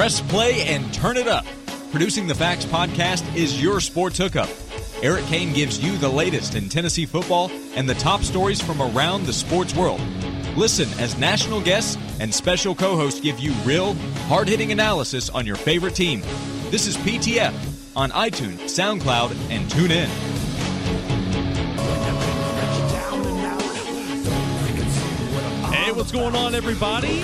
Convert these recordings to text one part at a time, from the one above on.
Press play and turn it up. Producing the Facts podcast is your sports hookup. Eric Kane gives you the latest in Tennessee football and the top stories from around the sports world. Listen as national guests and special co hosts give you real, hard hitting analysis on your favorite team. This is PTF on iTunes, SoundCloud, and TuneIn. Hey, what's going on, everybody?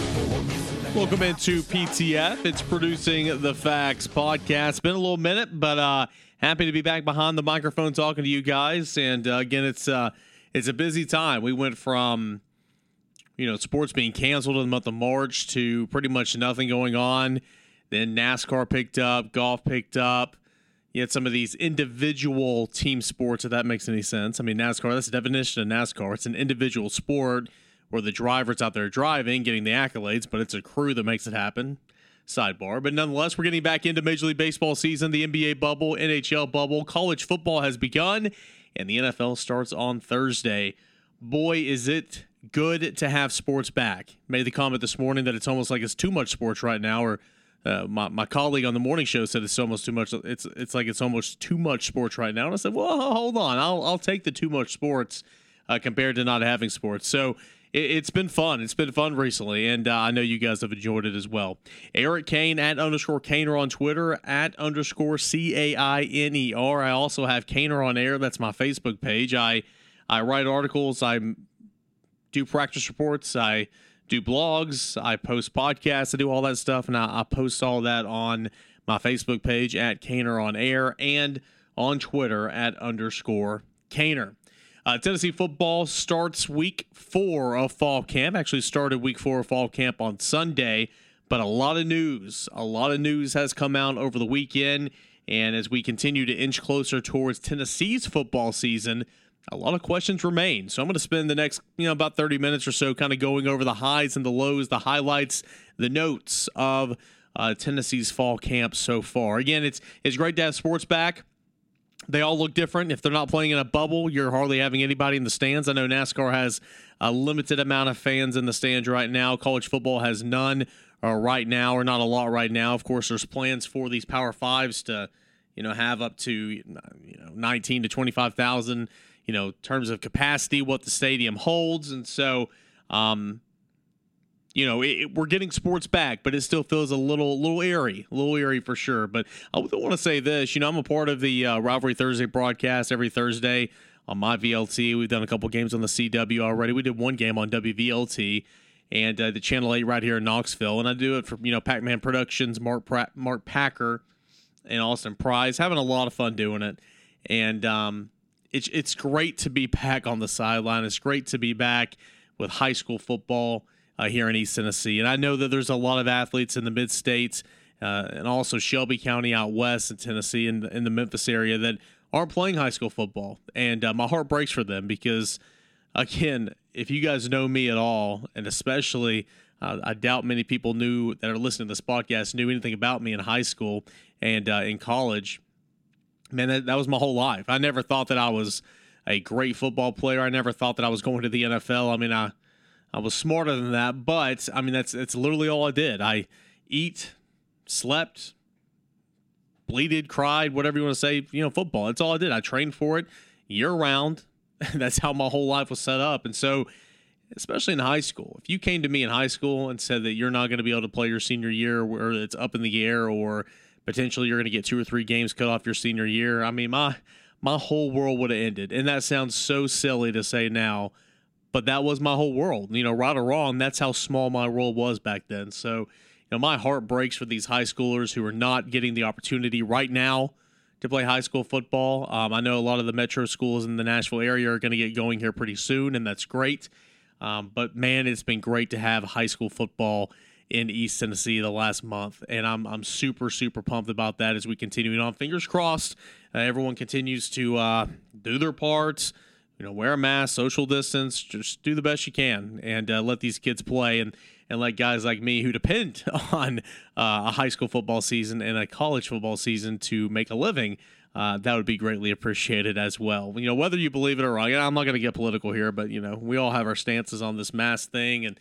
Welcome into PTF. It's producing the Facts podcast. Been a little minute, but uh, happy to be back behind the microphone talking to you guys. And uh, again, it's uh, it's a busy time. We went from you know sports being canceled in the month of March to pretty much nothing going on. Then NASCAR picked up, golf picked up. You had some of these individual team sports, if that makes any sense. I mean, NASCAR, that's the definition of NASCAR. It's an individual sport where the driver's out there driving, getting the accolades, but it's a crew that makes it happen. Sidebar. But nonetheless, we're getting back into Major League Baseball season, the NBA bubble, NHL bubble. College football has begun, and the NFL starts on Thursday. Boy, is it good to have sports back. Made the comment this morning that it's almost like it's too much sports right now, or uh, my, my colleague on the morning show said it's almost too much. It's it's like it's almost too much sports right now. And I said, well, hold on, I'll I'll take the too much sports uh, compared to not having sports. So it, has been fun. It's been fun recently, and uh, I know you guys have enjoyed it as well. Eric Kane at underscore Cainer on Twitter at underscore C A I N E R. I also have Cainer on air. That's my Facebook page. I I write articles. I do practice reports. I do blogs, I post podcasts, I do all that stuff, and I, I post all that on my Facebook page at Cainer on Air and on Twitter at underscore Cainer. Uh, Tennessee football starts week four of fall camp. Actually, started week four of fall camp on Sunday, but a lot of news. A lot of news has come out over the weekend. And as we continue to inch closer towards Tennessee's football season, a lot of questions remain. So I'm going to spend the next, you know, about 30 minutes or so kind of going over the highs and the lows, the highlights, the notes of uh, Tennessee's fall camp so far. Again, it's it's great to have sports back. They all look different. If they're not playing in a bubble, you're hardly having anybody in the stands. I know NASCAR has a limited amount of fans in the stands right now. College football has none uh, right now, or not a lot right now. Of course, there's plans for these Power Fives to, you know, have up to you know 19 to 25 thousand you know, terms of capacity, what the stadium holds, and so, um, you know, it, it, we're getting sports back, but it still feels a little, little eerie, a little eerie for sure. But I want to say this, you know, I'm a part of the uh, Rivalry Thursday broadcast every Thursday on my VLT. We've done a couple games on the CW already. We did one game on WVLT and uh, the Channel 8 right here in Knoxville, and I do it for you know Pac-Man Productions, Mark pra- Mark Packer, and Austin Price, having a lot of fun doing it, and um, it's it's great to be back on the sideline. It's great to be back with high school football uh, here in East Tennessee. And I know that there's a lot of athletes in the mid states uh, and also Shelby County out west in Tennessee and in, in the Memphis area that aren't playing high school football. And uh, my heart breaks for them because, again, if you guys know me at all, and especially uh, I doubt many people knew that are listening to this podcast knew anything about me in high school and uh, in college man, that, that was my whole life. I never thought that I was a great football player. I never thought that I was going to the NFL. I mean, I I was smarter than that, but I mean that's it's literally all I did. I eat, slept, bleated, cried, whatever you want to say, you know, football. That's all I did. I trained for it year round. that's how my whole life was set up. And so especially in high school, if you came to me in high school and said that you're not going to be able to play your senior year or it's up in the air or potentially you're going to get two or three games cut off your senior year. I mean, my my whole world would have ended. And that sounds so silly to say now, but that was my whole world. You know, right or wrong, that's how small my world was back then. So, you know, my heart breaks for these high schoolers who are not getting the opportunity right now to play high school football. Um, I know a lot of the metro schools in the Nashville area are going to get going here pretty soon, and that's great. Um, but man, it's been great to have high school football in East Tennessee the last month, and I'm I'm super super pumped about that as we continue on. Fingers crossed, uh, everyone continues to uh, do their parts. You know, wear a mask, social distance, just do the best you can, and uh, let these kids play, and and let guys like me who depend on uh, a high school football season and a college football season to make a living. Uh, that would be greatly appreciated as well. You know, whether you believe it or wrong, I'm not going to get political here, but you know, we all have our stances on this mask thing and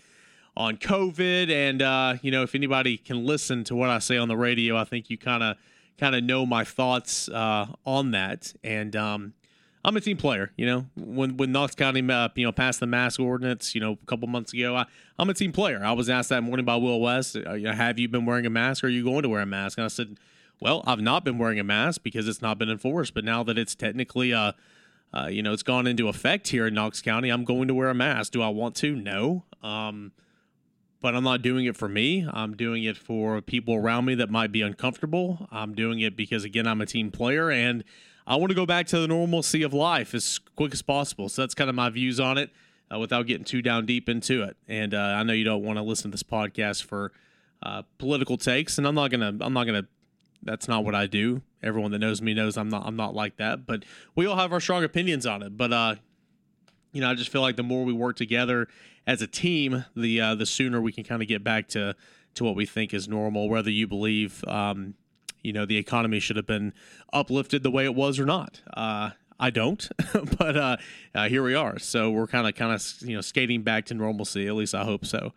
on COVID. And uh, you know, if anybody can listen to what I say on the radio, I think you kind of kind of know my thoughts uh, on that. And um, I'm a team player. You know, when when Knox County uh, you know passed the mask ordinance, you know, a couple months ago, I, am a team player. I was asked that morning by Will West, uh, "Have you been wearing a mask? or Are you going to wear a mask?" And I said, "Well, I've not been wearing a mask because it's not been enforced. But now that it's technically uh, uh, you know, it's gone into effect here in Knox County, I'm going to wear a mask. Do I want to? No. Um, but I'm not doing it for me. I'm doing it for people around me that might be uncomfortable. I'm doing it because, again, I'm a team player and I want to go back to the normalcy of life as quick as possible. So that's kind of my views on it uh, without getting too down deep into it. And uh, I know you don't want to listen to this podcast for uh, political takes, and I'm not gonna. I'm not gonna. That's not what I do. Everyone that knows me knows I'm not. I'm not like that. But we all have our strong opinions on it. But uh, you know, I just feel like the more we work together as a team, the uh, the sooner we can kind of get back to to what we think is normal. Whether you believe, um, you know, the economy should have been uplifted the way it was or not. Uh, I don't, but uh, uh, here we are. So we're kind of kind of you know skating back to normalcy. At least I hope so.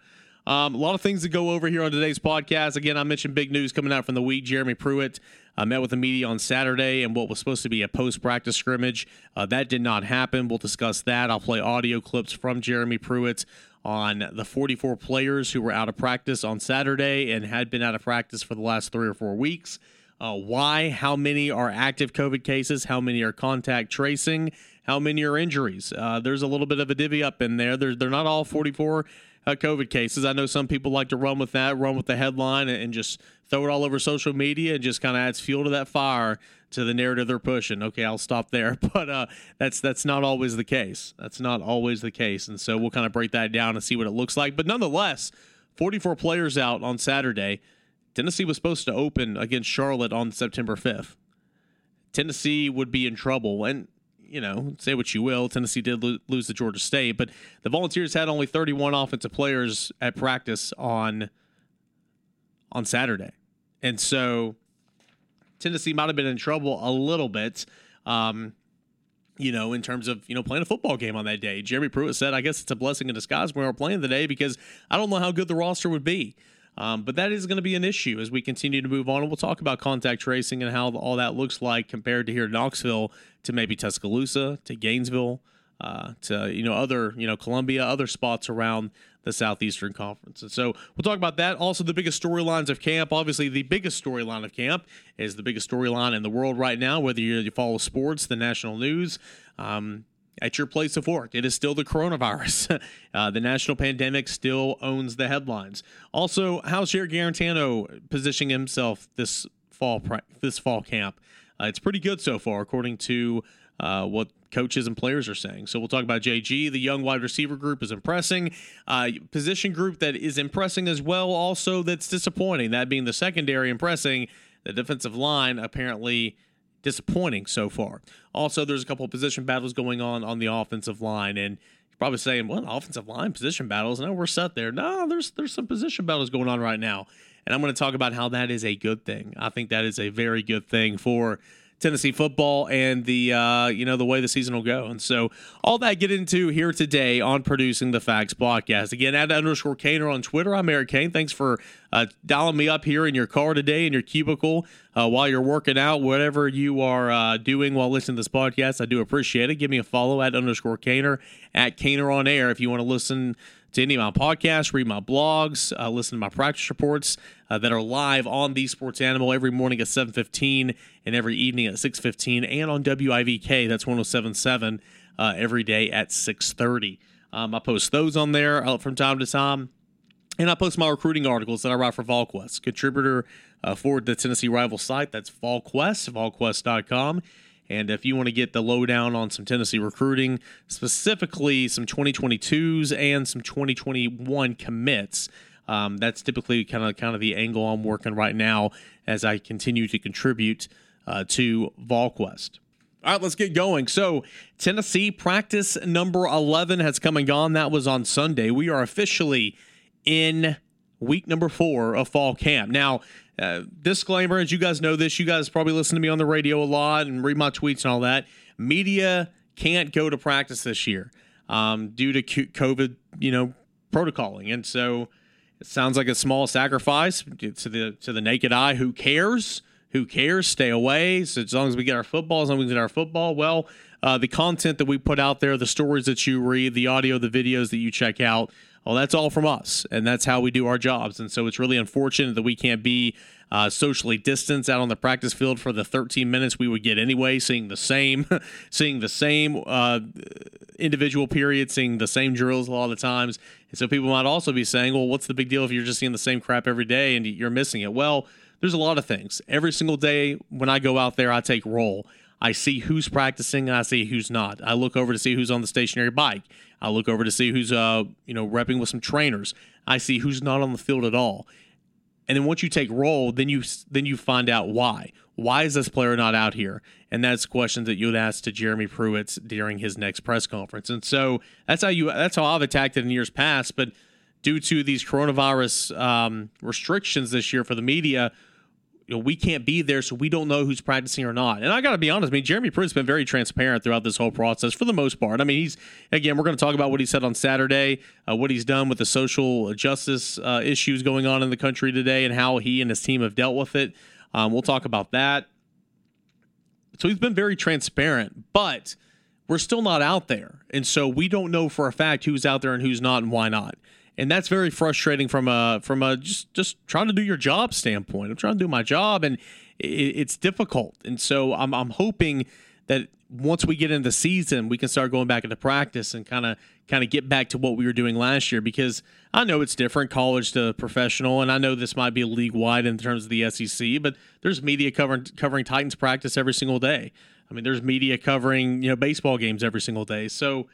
Um, a lot of things to go over here on today's podcast. Again, I mentioned big news coming out from the week. Jeremy Pruitt uh, met with the media on Saturday and what was supposed to be a post practice scrimmage. Uh, that did not happen. We'll discuss that. I'll play audio clips from Jeremy Pruitt on the 44 players who were out of practice on Saturday and had been out of practice for the last three or four weeks. Uh, why? How many are active COVID cases? How many are contact tracing? How many are injuries? Uh, there's a little bit of a divvy up in there. They're, they're not all 44 uh, COVID cases. I know some people like to run with that, run with the headline, and, and just throw it all over social media and just kind of adds fuel to that fire to the narrative they're pushing. Okay, I'll stop there, but uh, that's that's not always the case. That's not always the case, and so we'll kind of break that down and see what it looks like. But nonetheless, 44 players out on Saturday. Tennessee was supposed to open against Charlotte on September 5th. Tennessee would be in trouble, and you know, say what you will, Tennessee did lo- lose to Georgia State, but the Volunteers had only 31 offensive players at practice on on Saturday, and so Tennessee might have been in trouble a little bit. Um, you know, in terms of, you know, playing a football game on that day. Jeremy Pruitt said, I guess it's a blessing in disguise when we're playing the day because I don't know how good the roster would be. Um, but that is going to be an issue as we continue to move on. And we'll talk about contact tracing and how all that looks like compared to here in Knoxville to maybe Tuscaloosa, to Gainesville, uh, to you know other you know Columbia, other spots around the Southeastern Conference. And so we'll talk about that. Also, the biggest storylines of camp. Obviously, the biggest storyline of camp is the biggest storyline in the world right now. Whether you follow sports, the national news. Um, at your place of work. It is still the coronavirus. uh, the national pandemic still owns the headlines. Also, how's Jarrett Guarantano positioning himself this fall this fall camp? Uh, it's pretty good so far, according to uh, what coaches and players are saying. So we'll talk about JG. The young wide receiver group is impressing. Uh, position group that is impressing as well. Also, that's disappointing. That being the secondary impressing. The defensive line apparently disappointing so far. Also, there's a couple of position battles going on on the offensive line, and you're probably saying, "What offensive line position battles?" No, we're set there. No, there's there's some position battles going on right now, and I'm going to talk about how that is a good thing. I think that is a very good thing for Tennessee football and the uh, you know the way the season will go. And so all that get into here today on producing the Facts podcast. Again, at underscore Cainer on Twitter. I'm Eric Kane. Thanks for uh, dialing me up here in your car today in your cubicle uh, while you're working out, whatever you are uh, doing while listening to this podcast. I do appreciate it. Give me a follow at underscore Cainer at Cainer on air if you want to listen to any of my podcasts, read my blogs, uh, listen to my practice reports uh, that are live on the Sports Animal every morning at 7:15 and every evening at 6:15, and on WIVK that's 107.7 uh, every day at 6:30. Um, I post those on there uh, from time to time. And I post my recruiting articles that I write for VolQuest, contributor uh, for the Tennessee rival site. That's VolQuest, volquest.com. And if you want to get the lowdown on some Tennessee recruiting, specifically some 2022s and some 2021 commits, um, that's typically kind of kind of the angle I'm working right now as I continue to contribute uh, to VolQuest. All right, let's get going. So, Tennessee practice number 11 has come and gone. That was on Sunday. We are officially in week number four of fall camp. Now, uh, disclaimer, as you guys know this, you guys probably listen to me on the radio a lot and read my tweets and all that. Media can't go to practice this year um, due to COVID, you know, protocoling. And so it sounds like a small sacrifice to the to the naked eye. Who cares? Who cares? Stay away. So as long as we get our football, as long as we get our football, well, uh, the content that we put out there, the stories that you read, the audio, the videos that you check out, well, that's all from us, and that's how we do our jobs. And so it's really unfortunate that we can't be uh, socially distanced out on the practice field for the 13 minutes we would get anyway, seeing the same, seeing the same uh, individual period, seeing the same drills a lot of the times. And so people might also be saying, well, what's the big deal if you're just seeing the same crap every day and you're missing it? Well, there's a lot of things. Every single day when I go out there, I take roll. I see who's practicing and I see who's not. I look over to see who's on the stationary bike. I look over to see who's uh you know repping with some trainers. I see who's not on the field at all. And then once you take roll, then you then you find out why. Why is this player not out here? And that's questions that you would ask to Jeremy Pruitt during his next press conference. And so that's how you that's how I've attacked it in years past. But due to these coronavirus um, restrictions this year for the media, you know, we can't be there, so we don't know who's practicing or not. And I got to be honest, I mean, Jeremy Pruitt's been very transparent throughout this whole process for the most part. I mean, he's, again, we're going to talk about what he said on Saturday, uh, what he's done with the social justice uh, issues going on in the country today, and how he and his team have dealt with it. Um, we'll talk about that. So he's been very transparent, but we're still not out there. And so we don't know for a fact who's out there and who's not and why not and that's very frustrating from a from a just just trying to do your job standpoint. I'm trying to do my job, and it, it's difficult. And so I'm I'm hoping that once we get into season, we can start going back into practice and kind of kind of get back to what we were doing last year. Because I know it's different, college to professional, and I know this might be league wide in terms of the SEC, but there's media covering covering Titans practice every single day. I mean, there's media covering you know baseball games every single day, so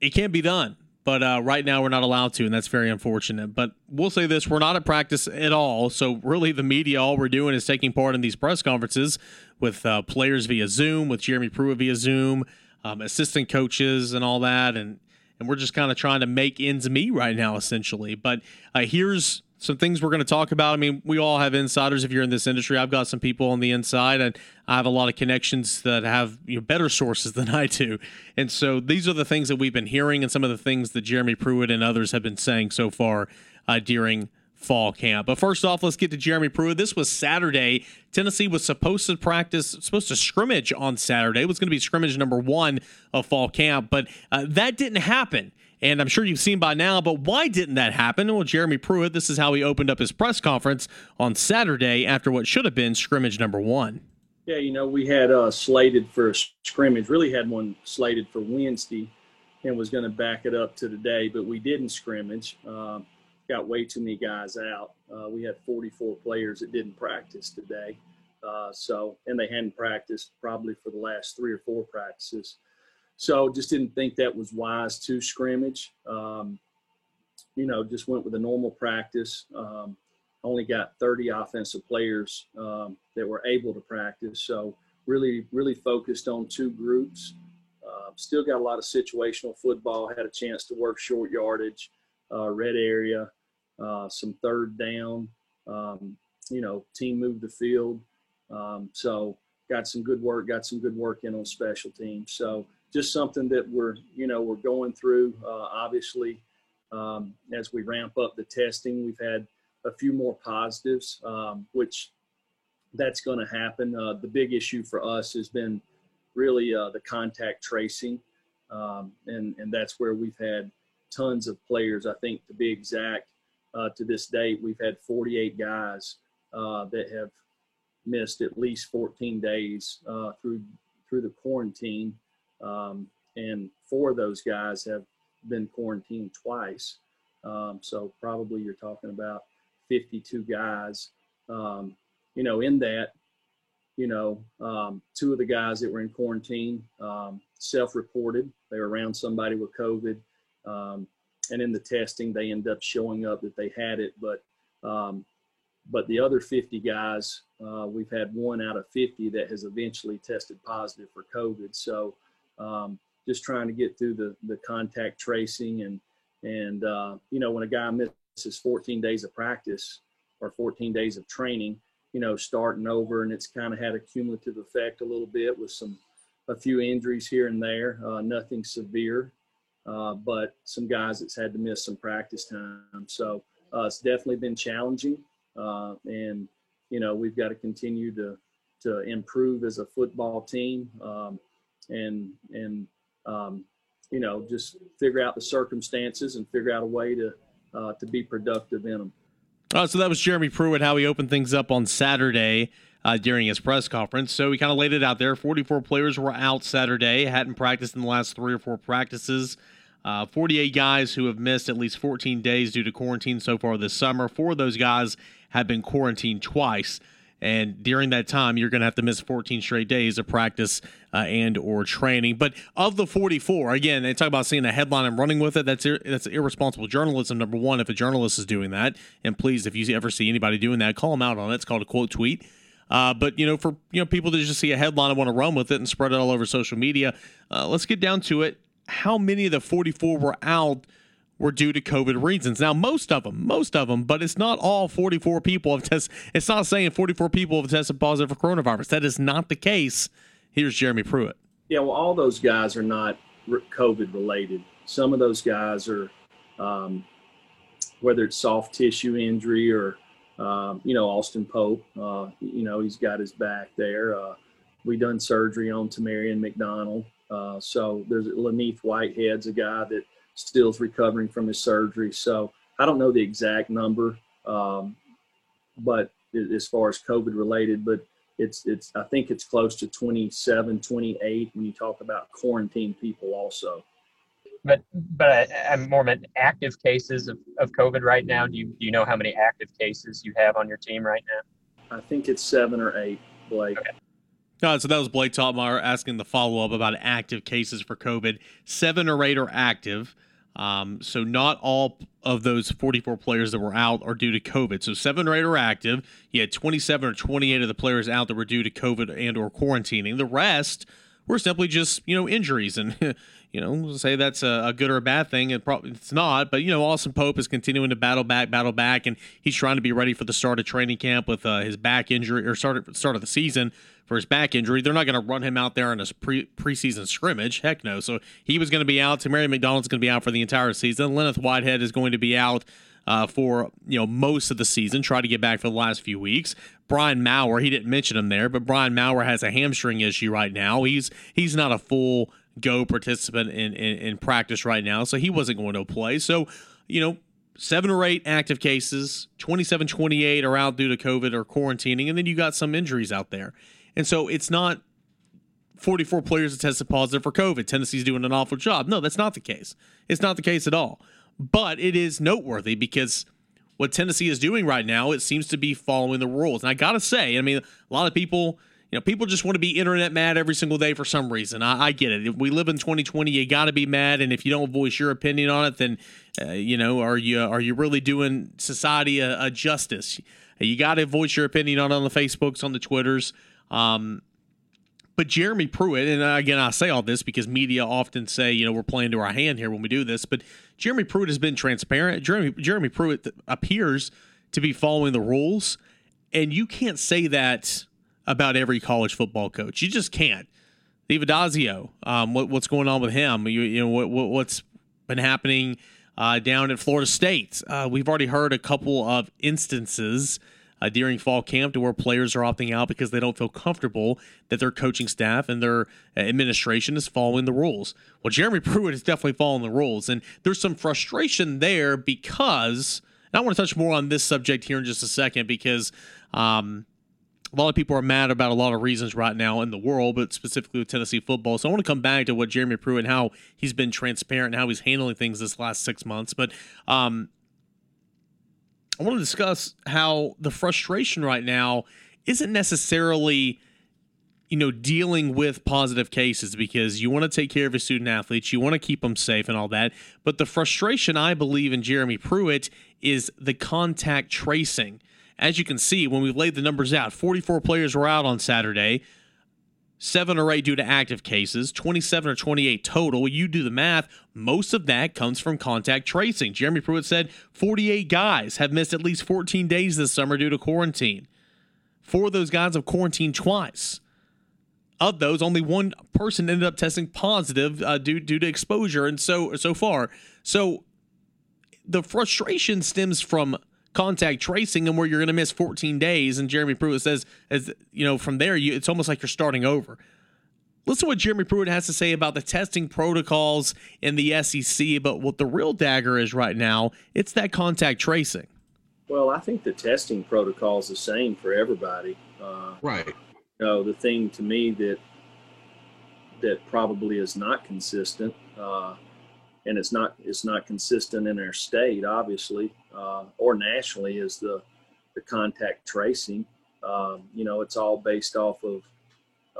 it can't be done. But uh, right now, we're not allowed to, and that's very unfortunate. But we'll say this we're not at practice at all. So, really, the media, all we're doing is taking part in these press conferences with uh, players via Zoom, with Jeremy Pruitt via Zoom, um, assistant coaches, and all that. And, and we're just kind of trying to make ends meet right now, essentially. But uh, here's some things we're going to talk about. I mean, we all have insiders if you're in this industry. I've got some people on the inside, and I have a lot of connections that have you know, better sources than I do. And so these are the things that we've been hearing, and some of the things that Jeremy Pruitt and others have been saying so far uh, during fall camp. But first off, let's get to Jeremy Pruitt. This was Saturday. Tennessee was supposed to practice, supposed to scrimmage on Saturday. It was going to be scrimmage number one of fall camp, but uh, that didn't happen. And I'm sure you've seen by now, but why didn't that happen? Well, Jeremy Pruitt, this is how he opened up his press conference on Saturday after what should have been scrimmage number one. Yeah, you know, we had uh, slated for a scrimmage, really had one slated for Wednesday and was going to back it up to today, but we didn't scrimmage. Uh, got way too many guys out. Uh, we had 44 players that didn't practice today. Uh, so, and they hadn't practiced probably for the last three or four practices. So just didn't think that was wise to scrimmage. Um, you know, just went with a normal practice. Um, only got 30 offensive players um, that were able to practice. So really, really focused on two groups. Uh, still got a lot of situational football. Had a chance to work short yardage, uh, red area, uh, some third down. Um, you know, team moved the field. Um, so got some good work. Got some good work in on special teams. So just something that we're you know we're going through. Uh, obviously, um, as we ramp up the testing, we've had a few more positives, um, which that's going to happen. Uh, the big issue for us has been really uh, the contact tracing, um, and and that's where we've had tons of players. I think to be exact, uh, to this date, we've had 48 guys uh, that have missed at least 14 days uh, through through the quarantine um, and four of those guys have been quarantined twice. Um, so probably you're talking about 52 guys. Um, you know, in that, you know, um, two of the guys that were in quarantine um, self-reported. They were around somebody with COVID, um, and in the testing, they end up showing up that they had it. But but the other 50 guys, uh, we've had one out of 50 that has eventually tested positive for COVID. So um, just trying to get through the, the contact tracing and and uh, you know when a guy misses 14 days of practice or 14 days of training you know starting over and it's kind of had a cumulative effect a little bit with some a few injuries here and there uh, nothing severe uh, but some guys that's had to miss some practice time. So uh, it's definitely been challenging, uh, and you know we've got to continue to to improve as a football team, um, and and um, you know just figure out the circumstances and figure out a way to uh, to be productive in them. Uh, so that was Jeremy Pruitt, how he opened things up on Saturday uh, during his press conference. So he kind of laid it out there. 44 players were out Saturday, hadn't practiced in the last three or four practices. Uh, 48 guys who have missed at least 14 days due to quarantine so far this summer. Four of those guys have been quarantined twice. And during that time, you're going to have to miss 14 straight days of practice uh, and or training. But of the 44, again, they talk about seeing a headline and running with it. That's ir- that's irresponsible journalism. Number one, if a journalist is doing that, and please, if you ever see anybody doing that, call them out on it. It's called a quote tweet. Uh, but you know, for you know people to just see a headline and want to run with it and spread it all over social media, uh, let's get down to it how many of the 44 were out were due to COVID reasons. Now, most of them, most of them, but it's not all 44 people have tested. It's not saying 44 people have tested positive for coronavirus. That is not the case. Here's Jeremy Pruitt. Yeah, well, all those guys are not COVID related. Some of those guys are, um, whether it's soft tissue injury or, um, you know, Austin Pope, uh, you know, he's got his back there. Uh, we done surgery on Tamarion McDonald. Uh, so there's Len'Neth Whitehead's a guy that still's recovering from his surgery. So I don't know the exact number, um, but as far as COVID related, but it's it's I think it's close to 27, 28 when you talk about quarantine people also. But but I'm more meant active cases of, of COVID right now. Do you do you know how many active cases you have on your team right now? I think it's seven or eight, Blake. Okay. Uh, so that was Blake Toppmeyer asking the follow up about active cases for COVID. Seven or eight are active. Um, so not all of those 44 players that were out are due to COVID. So seven or eight are active. You had 27 or 28 of the players out that were due to COVID and or quarantining. The rest were simply just you know injuries, and you know say that's a, a good or a bad thing. It probably it's not, but you know Austin Pope is continuing to battle back, battle back, and he's trying to be ready for the start of training camp with uh, his back injury or start start of the season for his back injury. They're not going to run him out there in a pre preseason scrimmage. Heck no. So he was going to be out. Tamarion McDonald's going to be out for the entire season. Len'Neth Whitehead is going to be out. Uh, for you know most of the season, try to get back for the last few weeks. Brian Maurer, he didn't mention him there, but Brian Maurer has a hamstring issue right now. He's he's not a full go participant in, in, in practice right now, so he wasn't going to play. So you know seven or eight active cases, 27, 28 are out due to COVID or quarantining, and then you got some injuries out there. And so it's not 44 players that tested positive for COVID. Tennessee's doing an awful job. No, that's not the case. It's not the case at all. But it is noteworthy because what Tennessee is doing right now, it seems to be following the rules. And I got to say, I mean, a lot of people, you know, people just want to be internet mad every single day for some reason. I, I get it. If we live in 2020, you got to be mad. And if you don't voice your opinion on it, then, uh, you know, are you are you really doing society a, a justice? You got to voice your opinion on on the Facebooks, on the Twitters. Um, but Jeremy Pruitt, and again, I say all this because media often say, you know, we're playing to our hand here when we do this, but Jeremy Pruitt has been transparent. Jeremy, Jeremy Pruitt appears to be following the rules, and you can't say that about every college football coach. You just can't. Steve Addazio, um, what, what's going on with him? You, you know, what, what, has been happening uh, down at Florida State? Uh, we've already heard a couple of instances – uh, during fall camp to where players are opting out because they don't feel comfortable that their coaching staff and their administration is following the rules. Well, Jeremy Pruitt is definitely following the rules, and there's some frustration there because And I want to touch more on this subject here in just a second because. Um, a lot of people are mad about a lot of reasons right now in the world, but specifically with Tennessee football. So I want to come back to what Jeremy Pruitt and how he's been transparent and how he's handling things this last six months. But um, I want to discuss how the frustration right now isn't necessarily you know dealing with positive cases because you want to take care of your student athletes you want to keep them safe and all that but the frustration i believe in jeremy pruitt is the contact tracing. As you can see when we've laid the numbers out 44 players were out on saturday seven or eight due to active cases, 27 or 28 total. You do the math, most of that comes from contact tracing. Jeremy Pruitt said 48 guys have missed at least 14 days this summer due to quarantine. Four of those guys have quarantined twice. of those, only one person ended up testing positive uh, due due to exposure, and so so far, so the frustration stems from contact tracing and where you're going to miss 14 days. And Jeremy Pruitt says, as you know, from there, you, it's almost like you're starting over. Listen to what Jeremy Pruitt has to say about the testing protocols in the SEC, but what the real dagger is right now, it's that contact tracing. Well, I think the testing protocol is the same for everybody. Uh, right. You know, the thing to me that that probably is not consistent, uh, and it's not it's not consistent in our state, obviously, uh, or nationally, is the the contact tracing. Um, you know, it's all based off of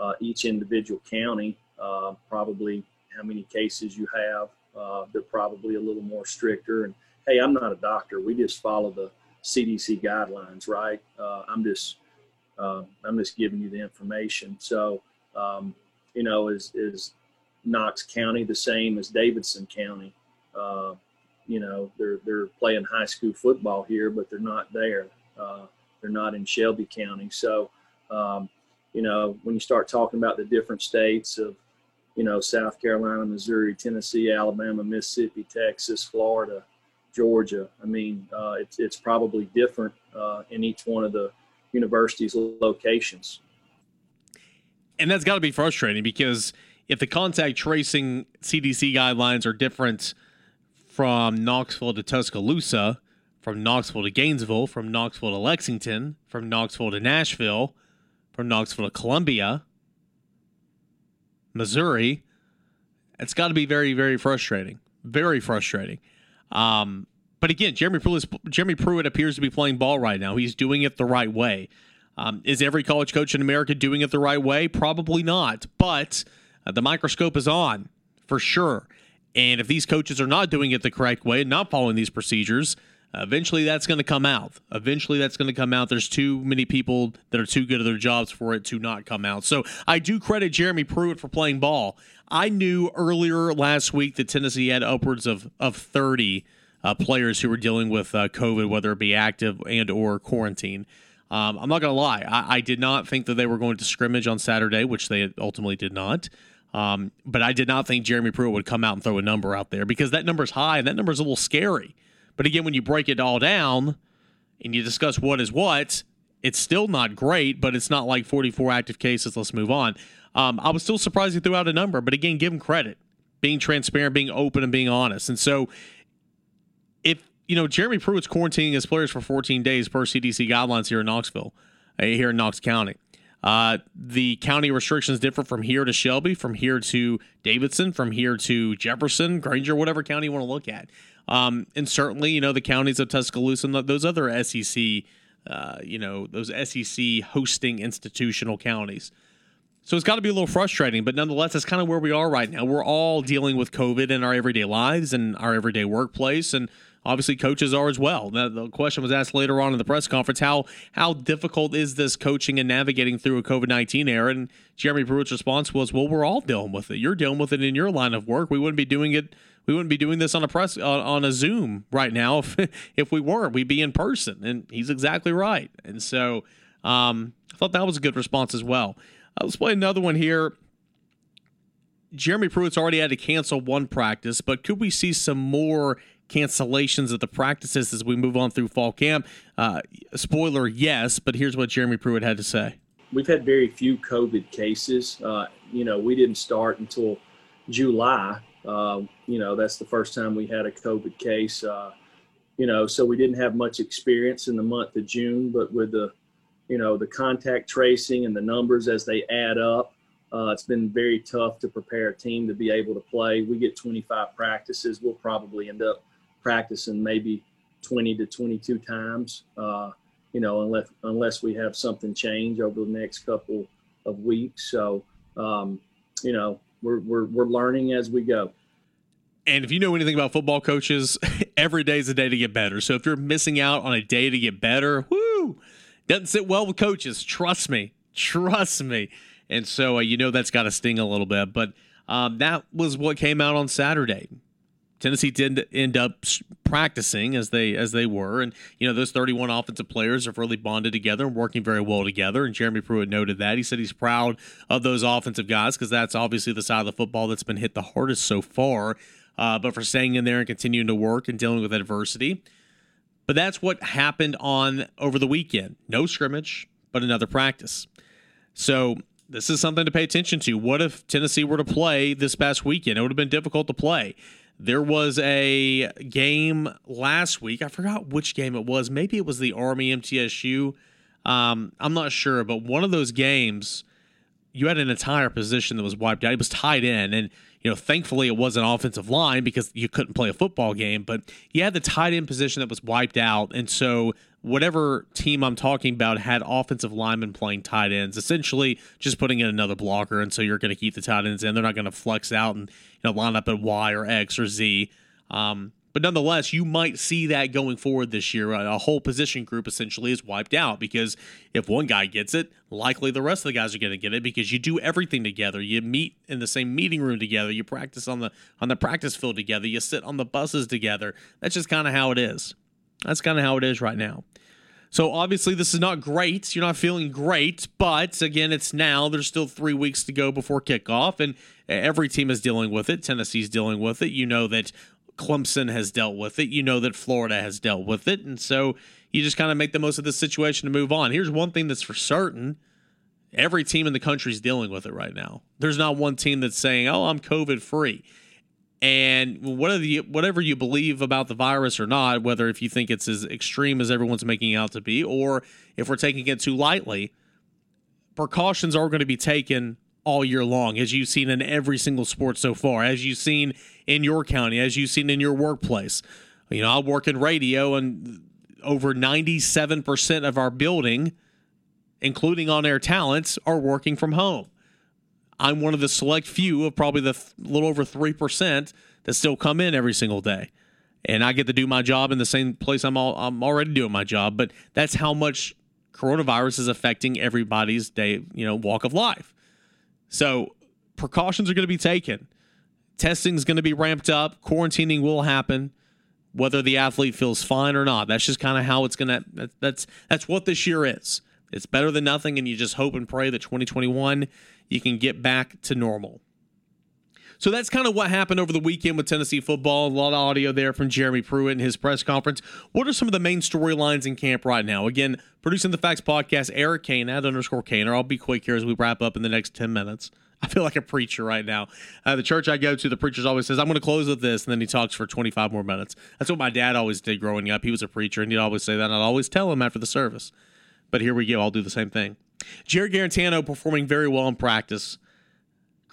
uh, each individual county, uh, probably how many cases you have. Uh, they're probably a little more stricter. And hey, I'm not a doctor. We just follow the CDC guidelines, right? Uh, I'm just uh, I'm just giving you the information. So, um, you know, is is Knox County the same as Davidson County? Uh, you know, they're they're playing high school football here, but they're not there. they're not in Shelby County. So, um, you know, when you start talking about the different states of, you know, South Carolina, Missouri, Tennessee, Alabama, Mississippi, Texas, Florida, Georgia, I mean, uh, it's, it's probably different uh, in each one of the universities' locations. And that's got to be frustrating because if the contact tracing CDC guidelines are different from Knoxville to Tuscaloosa, from Knoxville to Gainesville, from Knoxville to Lexington, from Knoxville to Nashville, from Knoxville to Columbia, Missouri. It's got to be very, very frustrating. Very frustrating. Um, but again, Jeremy Pruitt, Jeremy Pruitt appears to be playing ball right now. He's doing it the right way. Um, is every college coach in America doing it the right way? Probably not. But uh, the microscope is on for sure. And if these coaches are not doing it the correct way and not following these procedures, Eventually, that's going to come out. Eventually, that's going to come out. There's too many people that are too good at their jobs for it to not come out. So I do credit Jeremy Pruitt for playing ball. I knew earlier last week that Tennessee had upwards of of 30 uh, players who were dealing with uh, COVID, whether it be active and or quarantine. Um, I'm not going to lie. I, I, did not think that they were going to scrimmage on Saturday, which they ultimately did not. Um, but I did not think Jeremy Pruitt would come out and throw a number out there because that number is high and that number is a little scary. But again, when you break it all down and you discuss what is what, it's still not great, but it's not like 44 active cases. Let's move on. Um, I was still surprised he threw out a number, but again, give him credit, being transparent, being open, and being honest. And so, if you know Jeremy Pruitt's quarantining his players for 14 days per CDC guidelines here in Knoxville, uh, here in Knox County. Uh, the county restrictions differ from here to Shelby, from here to Davidson, from here to Jefferson, Granger, whatever county you want to look at. Um, and certainly, you know, the counties of Tuscaloosa and those other SEC, uh, you know, those SEC hosting institutional counties. So it's got to be a little frustrating, but nonetheless, that's kind of where we are right now. We're all dealing with COVID in our everyday lives and our everyday workplace, and obviously coaches are as well. Now, the question was asked later on in the press conference: how how difficult is this coaching and navigating through a COVID nineteen era? And Jeremy Pruitt's response was, "Well, we're all dealing with it. You're dealing with it in your line of work. We wouldn't be doing it we wouldn't be doing this on a press uh, on a Zoom right now if if we weren't. We'd be in person, and he's exactly right. And so um, I thought that was a good response as well. Uh, let's play another one here. Jeremy Pruitt's already had to cancel one practice, but could we see some more cancellations of the practices as we move on through fall camp? Uh, spoiler, yes, but here's what Jeremy Pruitt had to say. We've had very few COVID cases. Uh, you know, we didn't start until July, uh, you know, that's the first time we had a COVID case. Uh, you know, so we didn't have much experience in the month of June, but with the, you know, the contact tracing and the numbers as they add up, uh, it's been very tough to prepare a team to be able to play. We get 25 practices. We'll probably end up practicing maybe 20 to 22 times. Uh, you know, unless unless we have something change over the next couple of weeks. So, um, you know, we're, we're, we're learning as we go. And if you know anything about football coaches, every day is a day to get better. So if you're missing out on a day to get better, whoo, doesn't sit well with coaches. Trust me. Trust me. And so uh, you know that's got to sting a little bit. But um, that was what came out on Saturday. Tennessee did end up practicing as they as they were and you know those 31 offensive players have really bonded together and working very well together and Jeremy Pruitt noted that he said he's proud of those offensive guys because that's obviously the side of the football that's been hit the hardest so far uh, but for staying in there and continuing to work and dealing with adversity but that's what happened on over the weekend no scrimmage but another practice so this is something to pay attention to. What if Tennessee were to play this past weekend? It would have been difficult to play. There was a game last week. I forgot which game it was. Maybe it was the Army MTSU. Um, I'm not sure, but one of those games, you had an entire position that was wiped out. It was tied in, and you know, thankfully it was an offensive line because you couldn't play a football game. But you had the tight end position that was wiped out, and so whatever team I'm talking about had offensive linemen playing tight ends, essentially just putting in another blocker, and so you're going to keep the tight ends in. They're not going to flex out and you know line up at Y or X or Z. Um, but nonetheless, you might see that going forward this year. A whole position group essentially is wiped out because if one guy gets it, likely the rest of the guys are going to get it because you do everything together. You meet in the same meeting room together. You practice on the on the practice field together. You sit on the buses together. That's just kind of how it is. That's kind of how it is right now. So obviously, this is not great. You're not feeling great, but again, it's now. There's still three weeks to go before kickoff, and every team is dealing with it. Tennessee's dealing with it. You know that Clemson has dealt with it. You know that Florida has dealt with it, and so you just kind of make the most of this situation to move on. Here's one thing that's for certain: every team in the country is dealing with it right now. There's not one team that's saying, "Oh, I'm COVID free." And whatever you, whatever you believe about the virus or not, whether if you think it's as extreme as everyone's making it out to be, or if we're taking it too lightly, precautions are going to be taken all year long, as you've seen in every single sport so far, as you've seen in your county, as you've seen in your workplace. You know, I work in radio, and over 97% of our building, including on air talents, are working from home. I'm one of the select few of probably the th- little over 3% that still come in every single day. And I get to do my job in the same place I'm, all, I'm already doing my job. But that's how much coronavirus is affecting everybody's day, you know, walk of life. So precautions are going to be taken. Testing is going to be ramped up. Quarantining will happen, whether the athlete feels fine or not. That's just kind of how it's going to. That's that's what this year is. It's better than nothing, and you just hope and pray that 2021 you can get back to normal. So that's kind of what happened over the weekend with Tennessee football. A lot of audio there from Jeremy Pruitt in his press conference. What are some of the main storylines in camp right now? Again, producing the Facts podcast, Eric Kane at underscore Cainer. I'll be quick here as we wrap up in the next 10 minutes. I feel like a preacher right now. Uh, the church I go to, the preacher always says, I'm going to close with this. And then he talks for 25 more minutes. That's what my dad always did growing up. He was a preacher, and he'd always say that. And I'd always tell him after the service. But here we go. I'll do the same thing. Jarrett Guarantano performing very well in practice.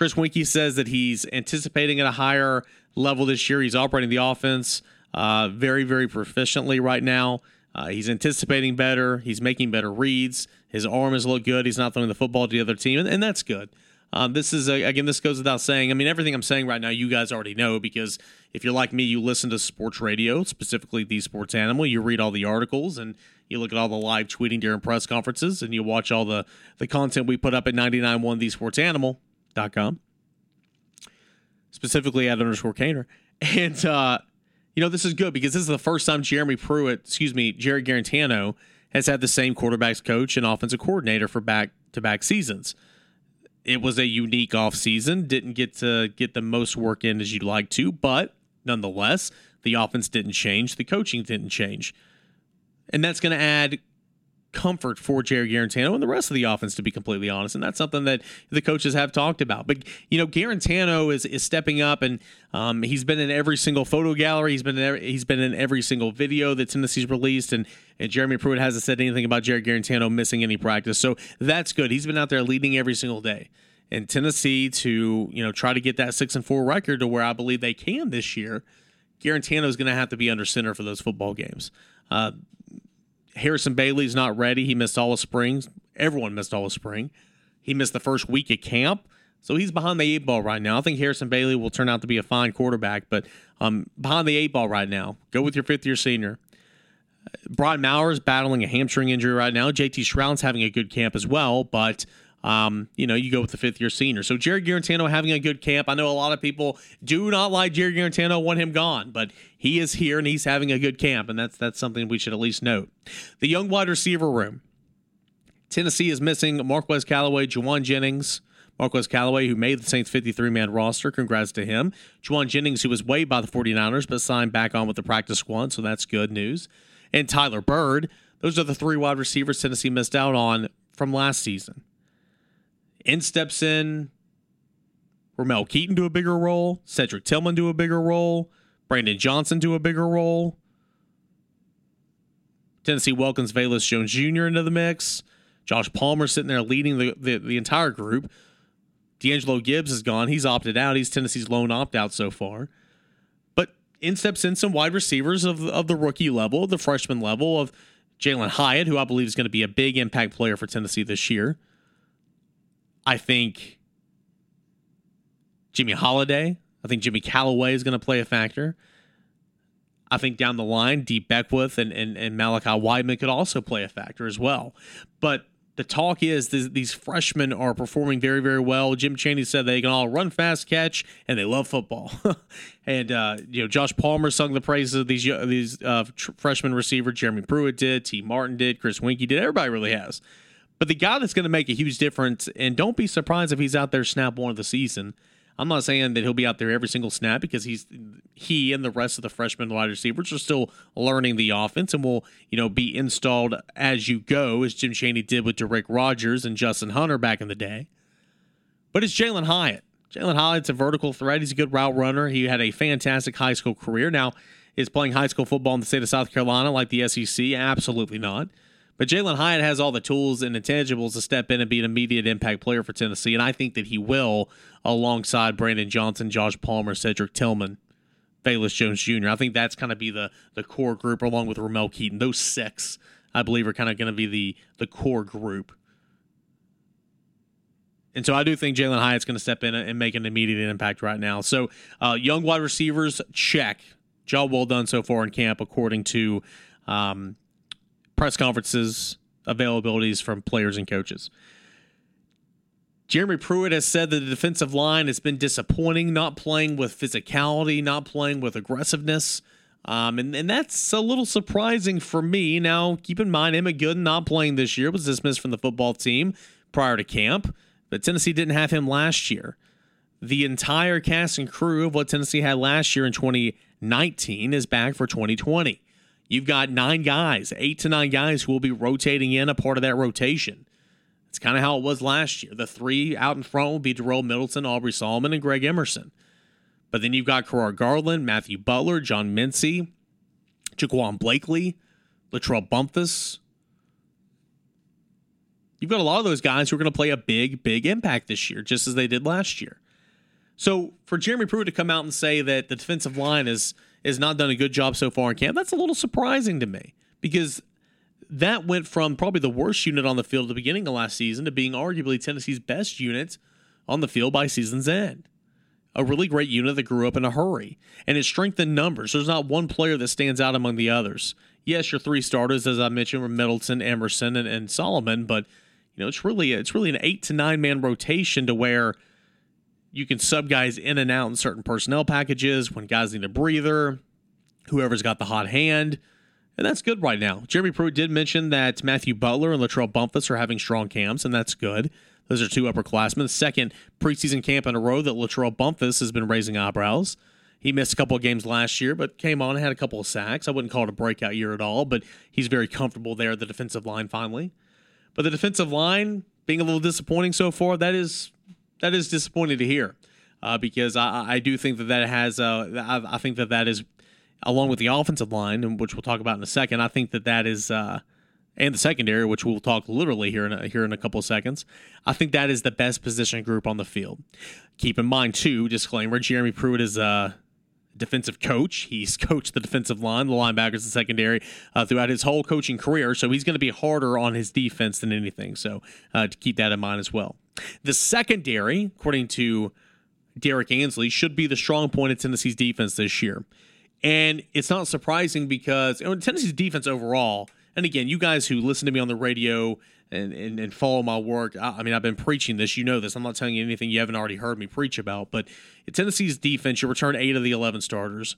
Chris Weinke says that he's anticipating at a higher level this year. He's operating the offense uh, very, very proficiently right now. Uh, he's anticipating better. He's making better reads. His arm has looked good. He's not throwing the football to the other team, and, and that's good. Um, this is a, again, this goes without saying. I mean, everything I'm saying right now, you guys already know because if you're like me, you listen to sports radio, specifically the Sports Animal. You read all the articles and you look at all the live tweeting during press conferences, and you watch all the the content we put up at 991thesportsanimal.com, specifically at underscore Cainer. And uh, you know, this is good because this is the first time Jeremy Pruitt, excuse me, Jerry Guarantano has had the same quarterbacks coach and offensive coordinator for back to back seasons it was a unique off season. Didn't get to get the most work in as you'd like to, but nonetheless, the offense didn't change. The coaching didn't change. And that's going to add comfort for Jerry Guarantano and the rest of the offense, to be completely honest. And that's something that the coaches have talked about. But you know, Guarantano is is stepping up, and um, he's been in every single photo gallery. He's been in every, he's been in every single video that Tennessee's released, and and Jeremy Pruitt hasn't said anything about Jerry Guarantano missing any practice. So that's good. He's been out there leading every single day. And Tennessee to you know try to get that six and four record to where I believe they can this year. Guarantano is going to have to be under center for those football games. Uh, Harrison Bailey's not ready. He missed all of spring. Everyone missed all of spring. He missed the first week at camp. So he's behind the eight ball right now. I think Harrison Bailey will turn out to be a fine quarterback, but um, behind the eight ball right now. Go with your fifth year senior. Brian Maurer is battling a hamstring injury right now. JT Shrout's having a good camp as well, but um, you know, you go with the fifth year senior. So Jerry Guarantano having a good camp. I know a lot of people do not like Jerry Guarantano, want him gone, but he is here and he's having a good camp, and that's that's something we should at least note. The young wide receiver room. Tennessee is missing Marquez Callaway, Jauan Jennings. Marquez Callaway, who made the Saints 53 man roster. Congrats to him. Jauan Jennings, who was waived by the 49ers, but signed back on with the practice squad, so that's good news. And Tyler Byrd. Those are the three wide receivers Tennessee missed out on from last season. In steps in Ramel Keyton to a bigger role, Cedric Tillman to a bigger role, Brandon Johnson to a bigger role. Tennessee welcomes Velus Jones Jr. into the mix. Josh Palmer sitting there leading the, the, the entire group. D'Angelo Gibbs is gone. He's opted out. He's Tennessee's lone opt out so far. But in steps in some wide receivers of, of the rookie level, the freshman level of Jalin Hyatt, who I believe is going to be a big impact player for Tennessee this year. I think Jimmy Holiday. I think Jimmy Calloway is going to play a factor. I think down the line, Dee Beckwith and, and, and Malachi Wideman could also play a factor as well. But the talk is this, these freshmen are performing very, very well. Jim Chaney said they can all run fast, catch, and they love football. and uh, you know, Josh Palmer sung the praises of these these uh, tr- freshman receiver. Jeremy Pruitt did, Tee Martin did, Chris Weinke did. Everybody really has. But the guy that's going to make a huge difference, and don't be surprised if he's out there snap one of the season. I'm not saying that he'll be out there every single snap because he's he and the rest of the freshman wide receivers are still learning the offense and will you know be installed as you go, as Jim Chaney did with Da'Rick Rogers and Justin Hunter back in the day. But it's Jalin Hyatt. Jalin Hyatt's a vertical threat. He's a good route runner. He had a fantastic high school career. Now, is playing high school football in the state of South Carolina like the SEC? Absolutely not. But Jalin Hyatt has all the tools and intangibles to step in and be an immediate impact player for Tennessee, and I think that he will, alongside Brandon Johnson, Josh Palmer, Cedric Tillman, Velus Jones Jr. I think that's kind of be the the core group, along with Ramel Keyton. Those six, I believe, are kind of going to be the the core group. And so I do think Jalin Hyatt's going to step in and make an immediate impact right now. So uh, young wide receivers, check. Job well done so far in camp, according to um, press conferences availabilities from players and coaches. Jeremy Pruitt has said that the defensive line has been disappointing, not playing with physicality, not playing with aggressiveness. Um, and, and that's a little surprising for me. Now, keep in mind, Emmit Gooden not playing this year, was dismissed from the football team prior to camp, but Tennessee didn't have him last year. The entire cast and crew of what Tennessee had last year in 2019 is back for 2020. You've got nine guys, eight to nine guys who will be rotating in a part of that rotation. It's kind of how it was last year. The three out in front will be Darel Middleton, Aubrey Solomon, and Greg Emerson. But then you've got Gerard Garland, Matthew Butler, John Mincey, Jaquan Blakely, LaTrell Bumphus. You've got a lot of those guys who are going to play a big, big impact this year, just as they did last year. So for Jeremy Pruitt to come out and say that the defensive line is – has not done a good job so far in camp. That's a little surprising to me because that went from probably the worst unit on the field at the beginning of last season to being arguably Tennessee's best unit on the field by season's end. A really great unit that grew up in a hurry. And it strengthened numbers. There's not one player that stands out among the others. Yes, your three starters, as I mentioned, were Middleton, Emerson, and, and Solomon, but you know, it's really it's really an eight to nine man rotation to where – you can sub guys in and out in certain personnel packages when guys need a breather, whoever's got the hot hand. And that's good right now. Jeremy Pruitt did mention that Matthew Butler and LaTrell Bumphus are having strong camps, and that's good. Those are two upperclassmen. Second preseason camp in a row that LaTrell Bumphus has been raising eyebrows. He missed a couple of games last year, but came on and had a couple of sacks. I wouldn't call it a breakout year at all, but he's very comfortable there, the defensive line finally. But the defensive line being a little disappointing so far, that is that is disappointing to hear uh, because I, I do think that that has uh, I, I, think that that is along with the offensive line, which we'll talk about in a second. I think that that is. Uh, and the secondary, which we'll talk literally here in a, here in a couple of seconds, I think that is the best position group on the field. Keep in mind too, disclaimer: Jeremy Pruitt is a defensive coach. He's coached the defensive line, the linebackers, the secondary uh, throughout his whole coaching career. So he's going to be harder on his defense than anything. So uh, to keep that in mind as well. The secondary, according to Derrick Ansley, should be the strong point of Tennessee's defense this year. And it's not surprising because you know, Tennessee's defense overall, and again, you guys who listen to me on the radio and, and, and follow my work, I, I, mean, I've been preaching this. You know this. I'm not telling you anything you haven't already heard me preach about. But Tennessee's defense, you return eight of the 11 starters.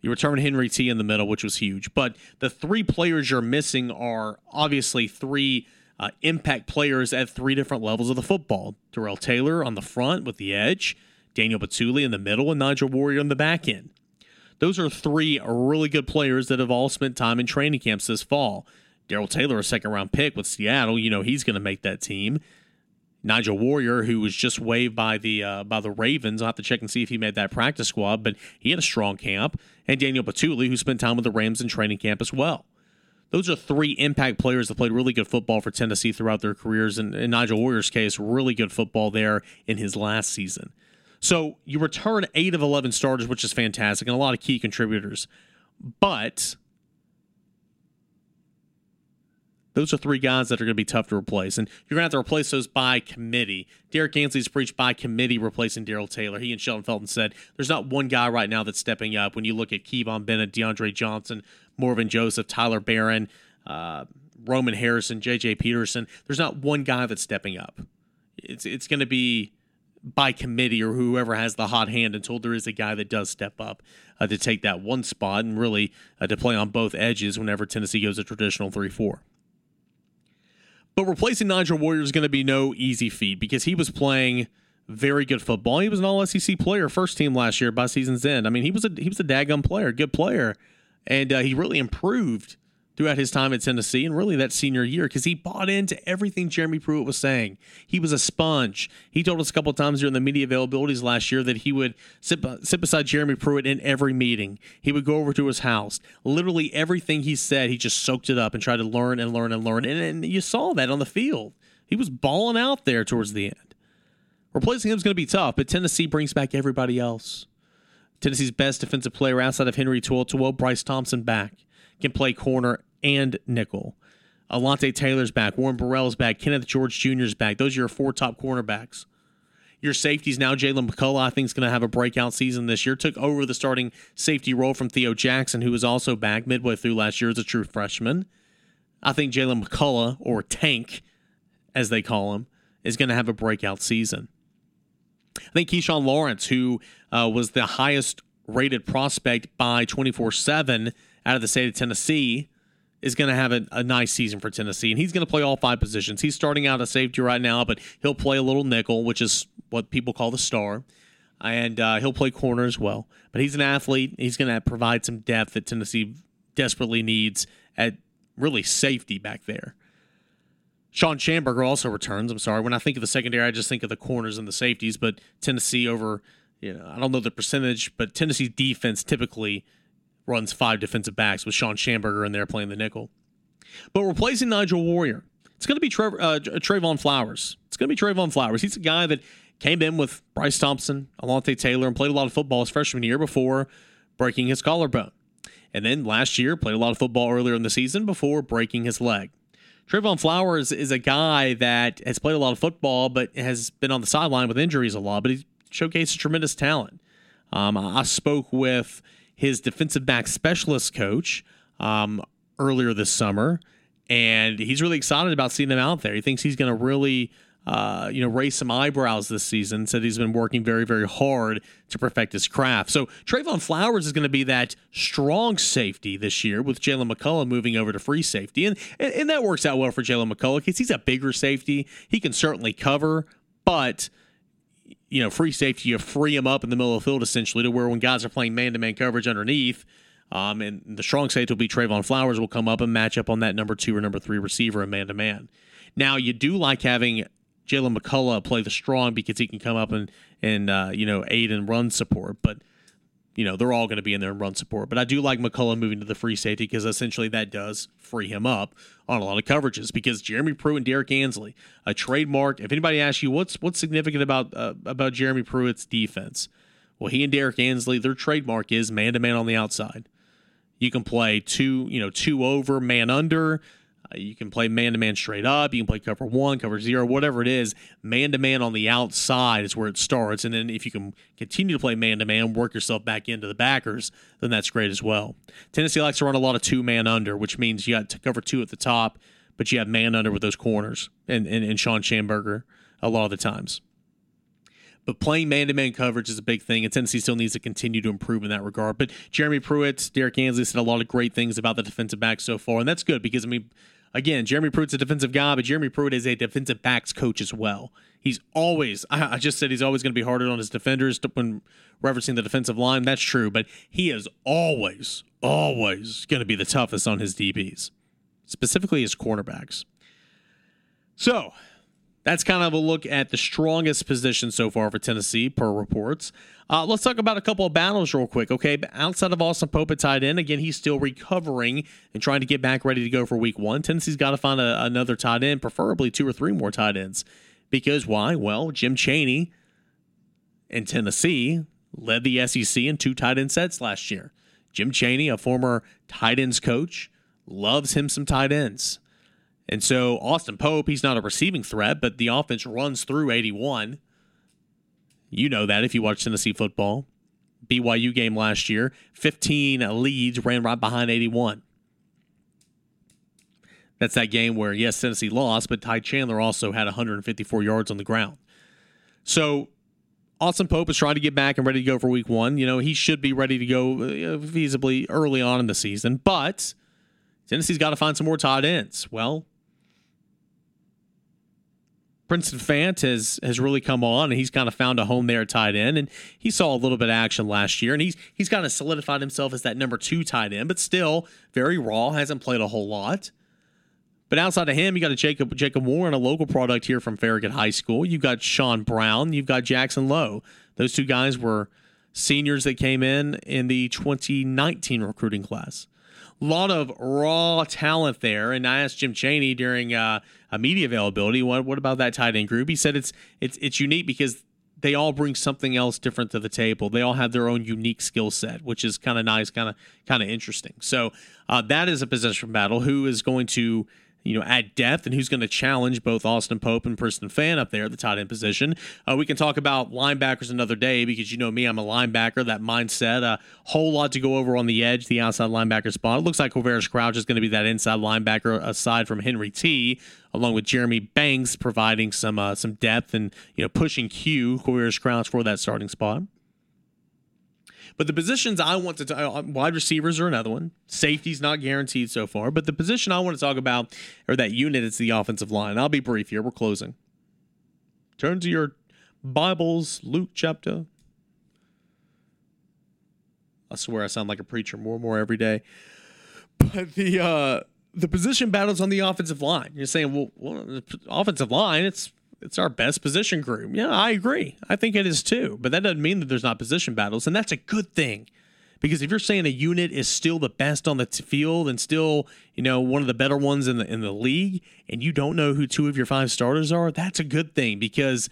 You return Henry T in the middle, which was huge. But the three players you're missing are obviously three uh, impact players at three different levels of the football. Darrell Taylor on the front with the edge, Daniel Bituli in the middle, and Nigel Warrior on the back end. Those are three really good players that have all spent time in training camps this fall. Darrell Taylor, a second round pick with Seattle, you know he's going to make that team. Nigel Warrior, who was just waived by the uh, by the Ravens, I'll have to check and see if he made that practice squad, but he had a strong camp. And Daniel Bituli, who spent time with the Rams in training camp as well. Those are three impact players that played really good football for Tennessee throughout their careers. And in Nigel Warrior's case, really good football there in his last season. So you return eight of 11 starters, which is fantastic, and a lot of key contributors. But those are three guys that are going to be tough to replace. And you're going to have to replace those by committee. Derrick Ansley's preached by committee replacing Darrell Taylor. He and Shelton Felton said there's not one guy right now that's stepping up. When you look at Kivon Bennett, DeAndre Johnson, Morven Joseph, Tyler Baron, uh, Roman Harrison, J.J. Peterson, there's not one guy that's stepping up. It's, it's going to be by committee or whoever has the hot hand until there is a guy that does step up uh, to take that one spot and really uh, to play on both edges whenever Tennessee goes a traditional 3 4. But replacing Nigel Warrior is going to be no easy feat because he was playing very good football. He was an All SEC player, first team last year by season's end. I mean, he was a he was a daggum player, good player, and uh, he really improved throughout his time at Tennessee and really that senior year because he bought into everything Jeremy Pruitt was saying. He was a sponge. He told us a couple times during the media availabilities last year that he would sit, sit beside Jeremy Pruitt in every meeting. He would go over to his house. Literally everything he said, he just soaked it up and tried to learn and learn and learn. And, and you saw that on the field. He was balling out there towards the end. Replacing him is going to be tough, but Tennessee brings back everybody else. Tennessee's best defensive player outside of Henry To'oTo'o, Bryce Thompson back, can play corner and nickel. Alontae Taylor's back. Warren Burrell's back. Kenneth George Jr.'s back. Those are your four top cornerbacks. Your safeties now, Jaylen McCollough, I think, is going to have a breakout season this year. Took over the starting safety role from Theo Jackson, who was also back midway through last year as a true freshman. I think Jaylen McCollough, or Tank, as they call him, is going to have a breakout season. I think Keshawn Lawrence, who uh, was the highest rated prospect by 24 7 out of the state of Tennessee, is going to have a, a, nice season for Tennessee, and he's going to play all five positions. He's starting out a safety right now, but he'll play a little nickel, which is what people call the star, and uh, he'll play corner as well. But he's an athlete. He's going to provide some depth that Tennessee desperately needs at really safety back there. Shawn Shamburger also returns. I'm sorry. When I think of the secondary, I just think of the corners and the safeties, but Tennessee over, you know, I don't know the percentage, but Tennessee's defense typically – runs five defensive backs with Shawn Shamburger in there playing the nickel. But replacing Nigel Warrior, it's going to be Trevor, uh, Trevon Flowers. It's going to be Trevon Flowers. He's a guy that came in with Bryce Thompson, Alontae Taylor, and played a lot of football his freshman year before breaking his collarbone. And then last year, played a lot of football earlier in the season before breaking his leg. Trevon Flowers is a guy that has played a lot of football, but has been on the sideline with injuries a lot, but he showcases tremendous talent. Um, I spoke with his defensive back specialist coach um, earlier this summer, and he's really excited about seeing him out there. He thinks he's going to really. Uh, you know, raise some eyebrows this season. Said he's been working very, very hard to perfect his craft. So Trevon Flowers is going to be that strong safety this year with Jaylen McCollough moving over to free safety, and and, and that works out well for Jaylen McCollough because he's a bigger safety. He can certainly cover, but you know, free safety, you free him up in the middle of the field essentially to where when guys are playing man to man coverage underneath, um, and the strong safety will be Trevon Flowers will come up and match up on that number two or number three receiver in man to man. Now, you do like having Jaylen McCollough play the strong because he can come up and, and uh, you know, aid in run support, but you know, they're all going to be in there and run support. But I do like McCollough moving to the free safety because essentially that does free him up on a lot of coverages. Because Jeremy Pruitt and Derrick Ansley, a trademark. If anybody asks you what's what's significant about uh, about Jeremy Pruitt's defense, well, he and Derrick Ansley, their trademark is man to man on the outside. You can play two, you know, two over, man under. Uh, you can play man to man straight up. You can play cover one, cover zero, whatever it is. Man to man on the outside is where it starts. And then if you can continue to play man to man, work yourself back into the backers, then that's great as well. Tennessee likes to run a lot of two man under, which means you got to cover two at the top, but you have man under with those corners and, and, and Shawn Shamburger a lot of the times. But playing man to man coverage is a big thing, and Tennessee still needs to continue to improve in that regard. But Jeremy Pruitt, Derrick Ansley said a lot of great things about the defensive back so far, and that's good because, I mean, again, Jeremy Pruitt's a defensive guy, but Jeremy Pruitt is a defensive backs coach as well. He's always, I, just said he's always going to be harder on his defenders when referencing the defensive line. That's true, but he is always, always going to be the toughest on his DBs, specifically his cornerbacks. So, that's kind of a look at the strongest position so far for Tennessee, per reports. Uh, let's talk about a couple of battles real quick, okay? Outside of Austin Pope tight end, again, he's still recovering and trying to get back ready to go for week one. Tennessee's got to find a, another tight end, preferably two or three more tight ends. Because why? Well, Jim Chaney in Tennessee led the SEC in two tight end sets last year. Jim Chaney, a former tight ends coach, loves him some tight ends. And so Austin Pope, he's not a receiving threat, but the offense runs through 81. You know that if you watch Tennessee football. BYU game last year, 15 leads ran right behind 81. That's that game where, yes, Tennessee lost, but Ty Chandler also had 154 yards on the ground. So Austin Pope is trying to get back and ready to go for week one. You know, he should be ready to go uh, feasibly early on in the season, but Tennessee's got to find some more tight ends. Well, Princeton Fant has has really come on and he's kind of found a home there tight end. And he saw a little bit of action last year and he's he's kind of solidified himself as that number two tight end but still very raw hasn't played a whole lot. But outside of him you got a Jacob Jacob Warren a local product here from Farragut High School. You've got Sean Brown you've got Jackson Lowe. Those two guys were seniors that came in in the 2019 recruiting class. A lot of raw talent there. And I asked Jim Chaney during uh, media availability, what, what about that tight end group? He said it's it's it's unique because they all bring something else different to the table. They all have their own unique skill set, which is kind of nice, kind of kind of interesting. So uh, that is a position battle. Who is going to you know, add depth and who's going to challenge both Austin Pope and Princeton Fant up there at the tight end position. Uh, we can talk about linebackers another day because you know me, I'm a linebacker. That mindset, a whole lot to go over on the edge, the outside linebacker spot. It looks like Quavaris Crouch is going to be that inside linebacker aside from Henry T, along with Jeremy Banks providing some uh, some depth and you know pushing Q Quavaris Crouch for that starting spot. But the positions I want to talk, uh, wide receivers are another one. Safety's not guaranteed so far, but the position I want to talk about or that unit is the offensive line. I'll be brief here. We're closing. Turn to your Bibles, Luke chapter. I swear I sound like a preacher more and more every day. But the uh the position battles on the offensive line. You're saying, well, well offensive line, it's it's our best position group. Yeah, I agree. I think it is too. But that doesn't mean that there's not position battles, and that's a good thing. Because if you're saying a unit is still the best on the t- field and still, you know, one of the better ones in the in the league, and you don't know who two of your five starters are, that's a good thing because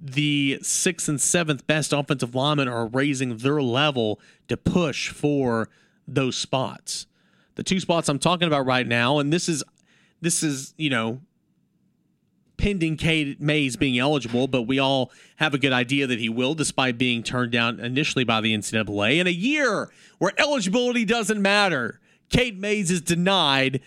the sixth and seventh best offensive linemen are raising their level to push for those spots. The two spots I'm talking about right now, and this is this is, you know, pending Cade Mays being eligible, but we all have a good idea that he will, despite being turned down initially by the NCAA. In a year where eligibility doesn't matter, Cade Mays is denied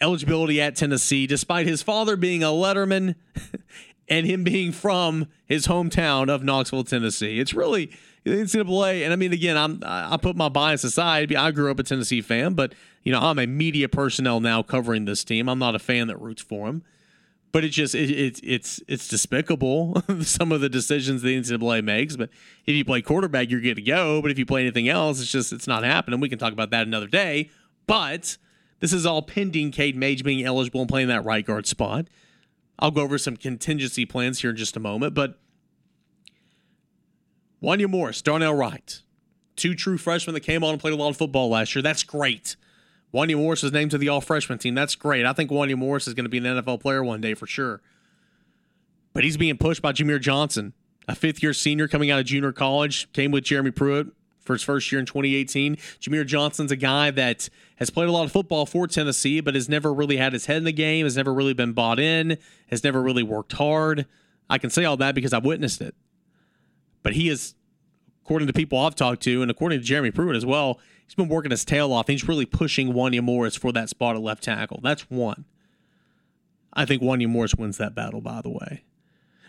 eligibility at Tennessee, despite his father being a letterman and him being from his hometown of Knoxville, Tennessee. It's really the NCAA, and I mean, again, I'm I put my bias aside. I grew up a Tennessee fan, but you know, I'm a media personnel now covering this team. I'm not a fan that roots for him but it's just it, it, it's it's despicable some of the decisions the NCAA makes. But if you play quarterback, you're good to go. But if you play anything else, it's just it's not happening. We can talk about that another day. But this is all pending Cade Mays being eligible and playing that right guard spot. I'll go over some contingency plans here in just a moment. But Wanya Morris, Darnell Wright, two true freshmen that came on and played a lot of football last year. That's great. Wanya Morris is named to the all freshman team. That's great. I think Wanya Morris is going to be an NFL player one day for sure. But he's being pushed by Jahmir Johnson, a fifth year senior coming out of junior college, came with Jeremy Pruitt for his first year in 2018. Jahmir Johnson's a guy that has played a lot of football for Tennessee, but has never really had his head in the game, has never really been bought in, has never really worked hard. I can say all that because I've witnessed it. But he is, according to people I've talked to, and according to Jeremy Pruitt as well, he's been working his tail off. He's really pushing Wanya Morris for that spot at left tackle. That's one. I think Wanya Morris wins that battle, by the way.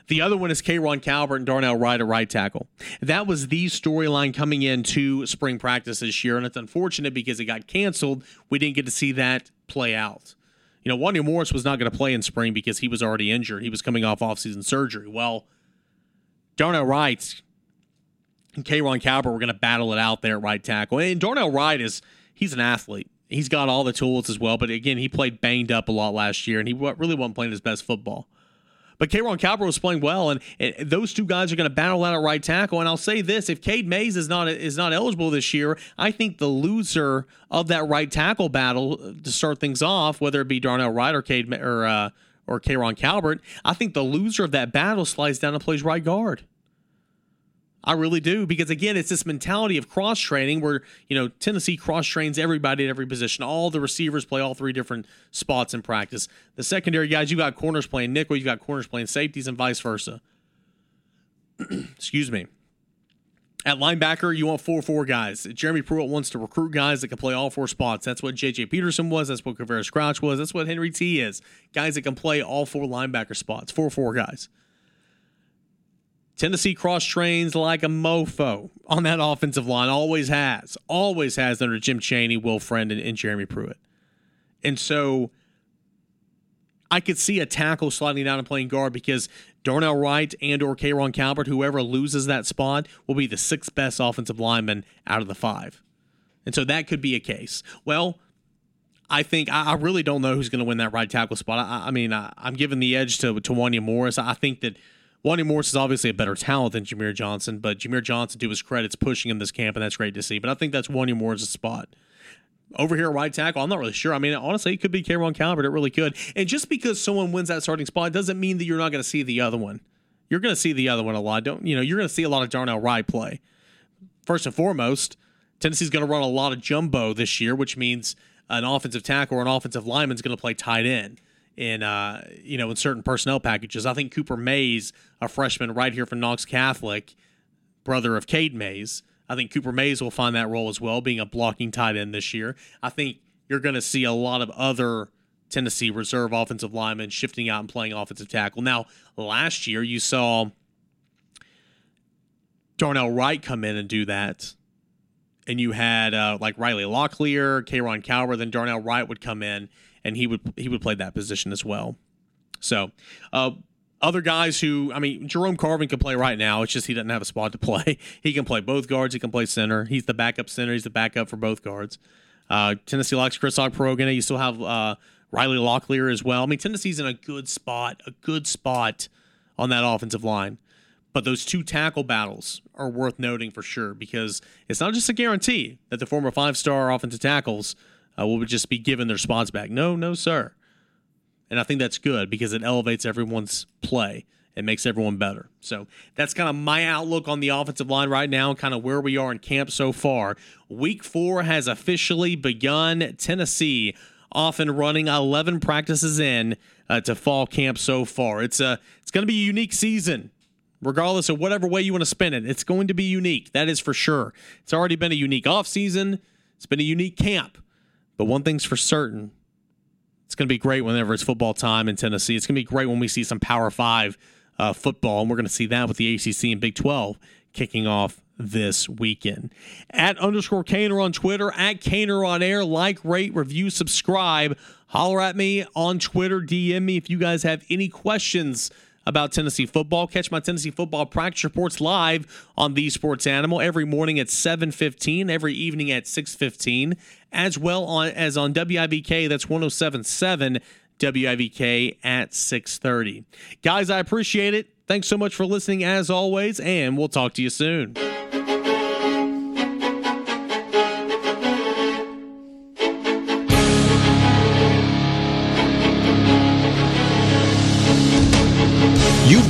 The other one is K'Ron Calvert and Darnell Wright at right tackle. That was the storyline coming into spring practice this year, and it's unfortunate because it got canceled. We didn't get to see that play out. You know, Wanya Morris was not going to play in spring because he was already injured. He was coming off offseason surgery. Well, Darnell Wright and K'Ron Calvert were going to battle it out there at right tackle. And Darnell Wright is he's an athlete. He's got all the tools as well, but again, he played banged up a lot last year, and he really wasn't playing his best football. But K'Ron Calvert was playing well, and, and those two guys are going to battle out at right tackle. And I'll say this: if Cade Mays is not is not eligible this year, I think the loser of that right tackle battle to start things off, whether it be Darnell Wright or Cade or uh, or K'Ron Calvert, I think the loser of that battle slides down and plays right guard. I really do because again, it's this mentality of cross training where you know Tennessee cross trains everybody at every position. All the receivers play all three different spots in practice. The secondary guys, you got corners playing nickel, you got corners playing safeties, and vice versa. Excuse me. At linebacker, you want four four guys. Jeremy Pruitt wants to recruit guys that can play all four spots. That's what J.J. Peterson was. That's what Quavaris Crouch was. That's what Henry T is. Guys that can play all four linebacker spots. Four four guys. Tennessee cross trains like a mofo on that offensive line. Always has. Always has under Jim Chaney, Will Friend, and, and Jeremy Pruitt. And so I could see a tackle sliding down and playing guard because Darnell Wright and or K'Ron Calvert, whoever loses that spot, will be the sixth best offensive lineman out of the five. And so that could be a case. Well, I think I, really don't know who's going to win that right tackle spot. I, I mean, I, am giving the edge to to Wanya Morris. I think that Wanya Morris is obviously a better talent than Jahmir Johnson, but Jahmir Johnson, to his credit, is pushing him this camp, and that's great to see. But I think that's Wanya Morris' spot. Over here, at right tackle, I'm not really sure. I mean, honestly, it could be K'Ron Calvert. It really could. And just because someone wins that starting spot doesn't mean that you're not going to see the other one. You're going to see the other one a lot. Don't you know? You're going to see a lot of Darnell Wright play. First and foremost, Tennessee's going to run a lot of jumbo this year, which means an offensive tackle or an offensive lineman is going to play tight end in uh, you know in certain personnel packages. I think Cooper Mays, a freshman right here from Knox Catholic, brother of Cade Mays. I think Cooper Mays will find that role as well, being a blocking tight end this year. I think you're going to see a lot of other Tennessee reserve offensive linemen shifting out and playing offensive tackle. Now, last year you saw Darnell Wright come in and do that. And you had uh, like Riley Locklear, K'Ron Calvert, then Darnell Wright would come in and he would he would play that position as well. So, uh, other guys who I mean, Jerome Carvin can play right now. It's just he doesn't have a spot to play. He can play both guards. He can play center. He's the backup center. He's the backup for both guards. Uh, Tennessee likes Chris Akporoghene. You still have uh, Riley Locklear as well. I mean, Tennessee's in a good spot, a good spot on that offensive line. But those two tackle battles are worth noting for sure because it's not just a guarantee that the former five star offensive tackles uh, will just be given their spots back. No, no, sir. And I think that's good because it elevates everyone's play. It makes everyone better. So that's kind of my outlook on the offensive line right now, and kind of where we are in camp so far. Week four has officially begun. Tennessee off and running 11 practices in uh, to fall camp so far. It's a it's going to be a unique season regardless of whatever way you want to spin it. It's going to be unique. That is for sure. It's already been a unique offseason. It's been a unique camp. But one thing's for certain it's going to be great whenever it's football time in Tennessee. It's going to be great when we see some Power Five uh, football, and we're going to see that with the ACC and Big 12 kicking off this weekend. At underscore Cainer on Twitter, at Cainer on air, like, rate, review, subscribe. Holler at me on Twitter, DM me if you guys have any questions about Tennessee football. Catch my Tennessee football practice reports live on the Sports Animal every morning at 7:15, every evening at 6:15, as well on as on WIVK. That's 107.7 WIVK at 6:30. Guys, I appreciate it. Thanks so much for listening as always, and we'll talk to you soon.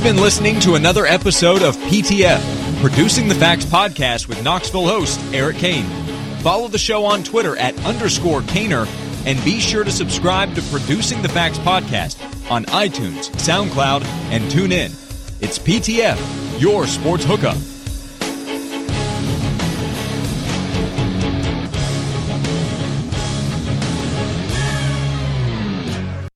Been listening to another episode of PTF, Producing the Facts podcast with Knoxville host Eric Kane. Follow the show on Twitter at underscore Cainer and be sure to subscribe to Producing the Facts podcast on iTunes, SoundCloud, and tune in. It's PTF, your sports hookup.